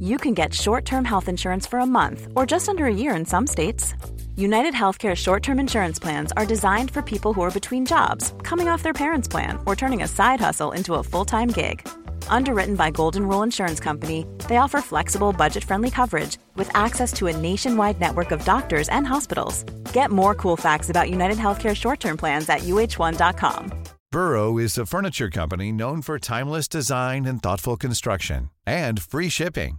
you can get short-term health insurance for a month or just under a year in some states. United Healthcare short term insurance plans are designed for people who are between jobs, coming off their parents' plan, or turning a side hustle into a full time gig. Underwritten by Golden Rule Insurance Company, they offer flexible, budget friendly coverage with access to a nationwide network of doctors and hospitals. Get more cool facts about United Healthcare short term plans at uh1.com. Burrow is a furniture company known for timeless design and thoughtful construction, and free shipping,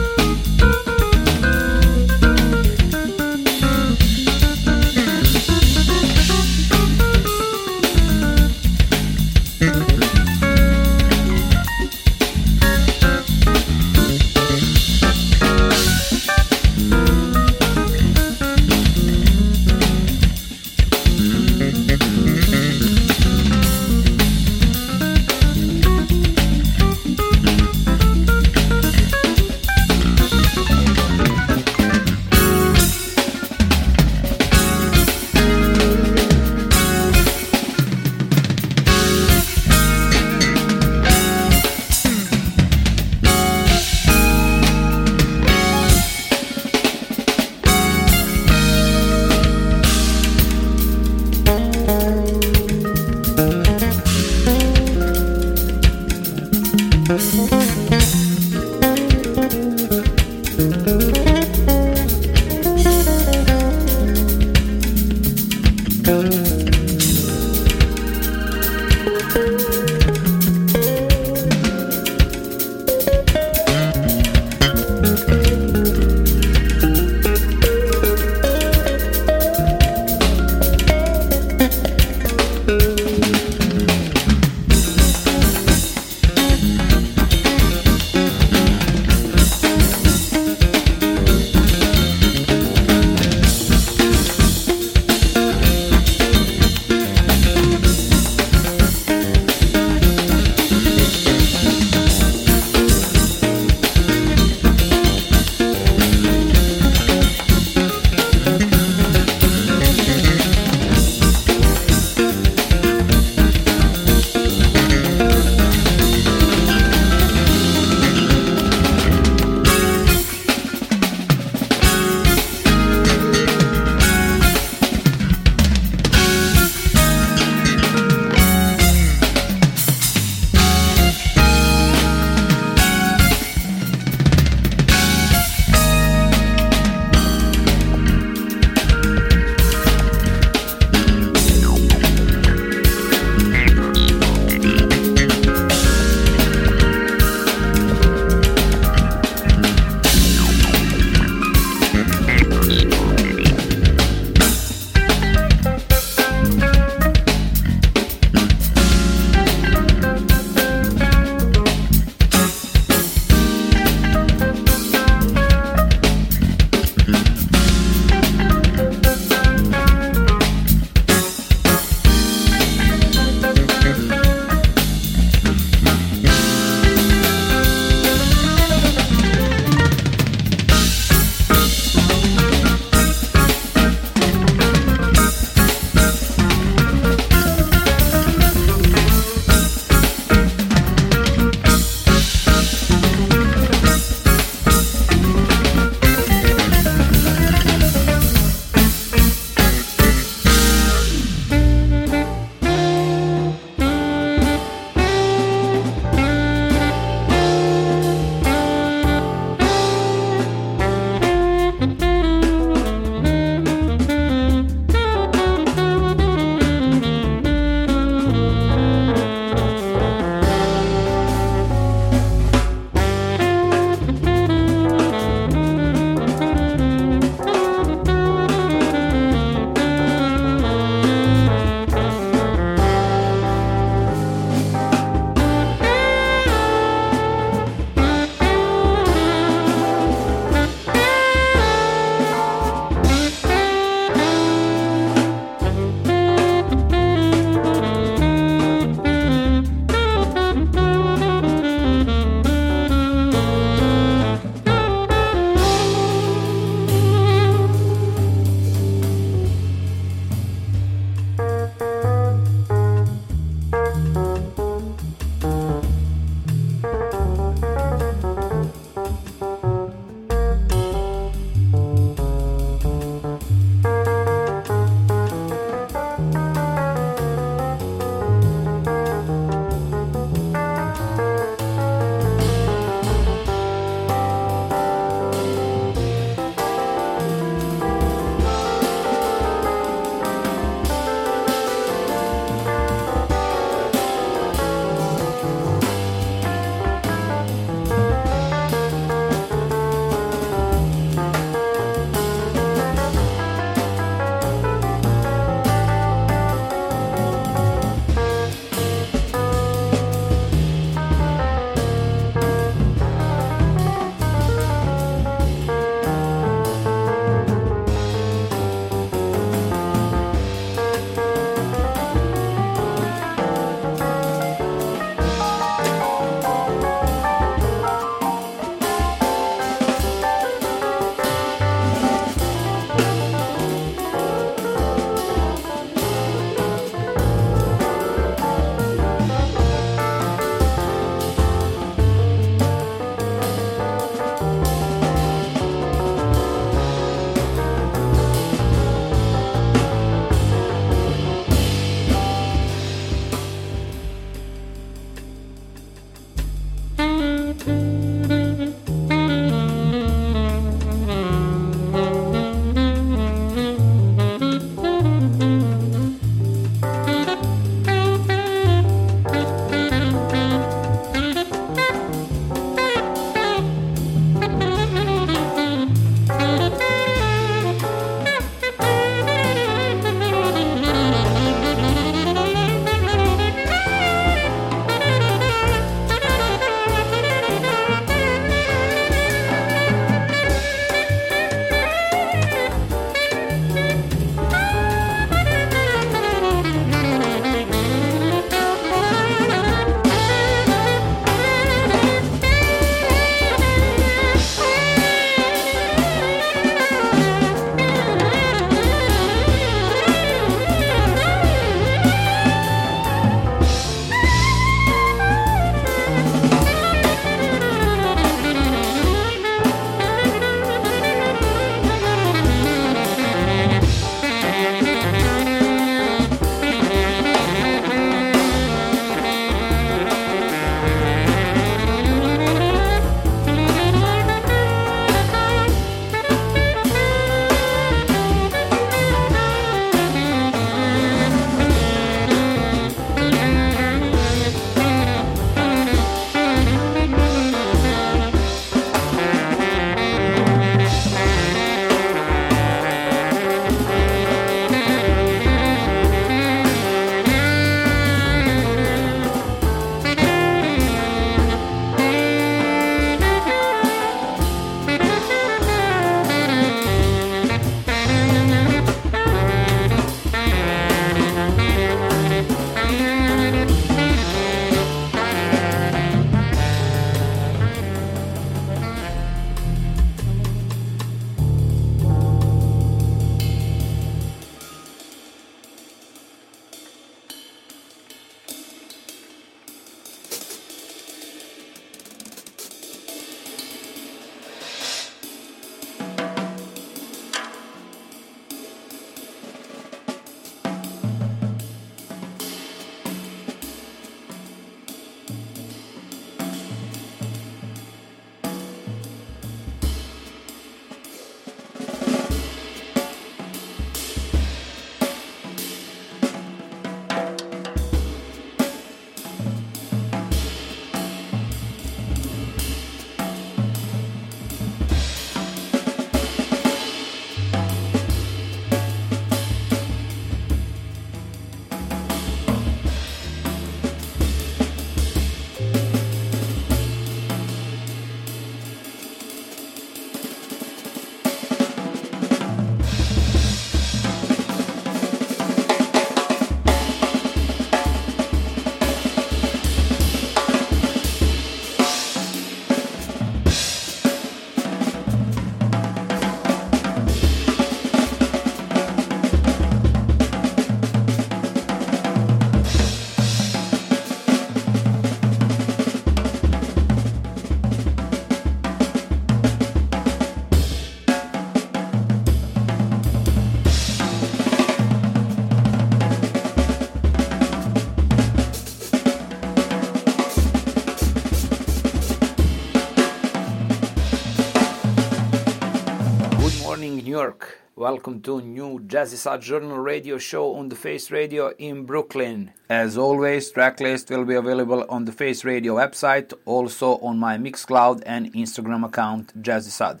Welcome to new Jazzy Journal radio show on the Face Radio in Brooklyn. As always, tracklist will be available on the Face Radio website, also on my Mixcloud and Instagram account, Jazzysad.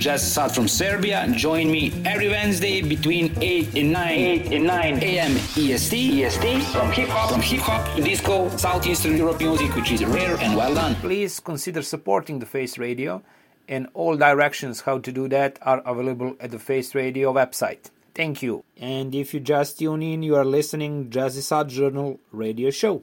Jazzysad from Serbia. Join me every Wednesday between 8 and 9, 8 and 9 a.m. EST, EST from hip hop, from hip hop to disco, Southeastern Europe music, which is rare and well done. Please consider supporting the Face Radio, and all directions how to do that are available at the Face Radio website. Thank you. And if you just tune in, you are listening Jazzysad Journal radio show.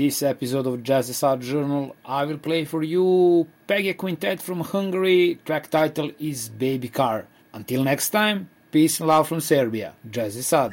this episode of Jazzysad Journal, I will play for you Pege Quintet from Hungary. Track title is Baby Car. Until next time, peace and love from Serbia. Jazzysad.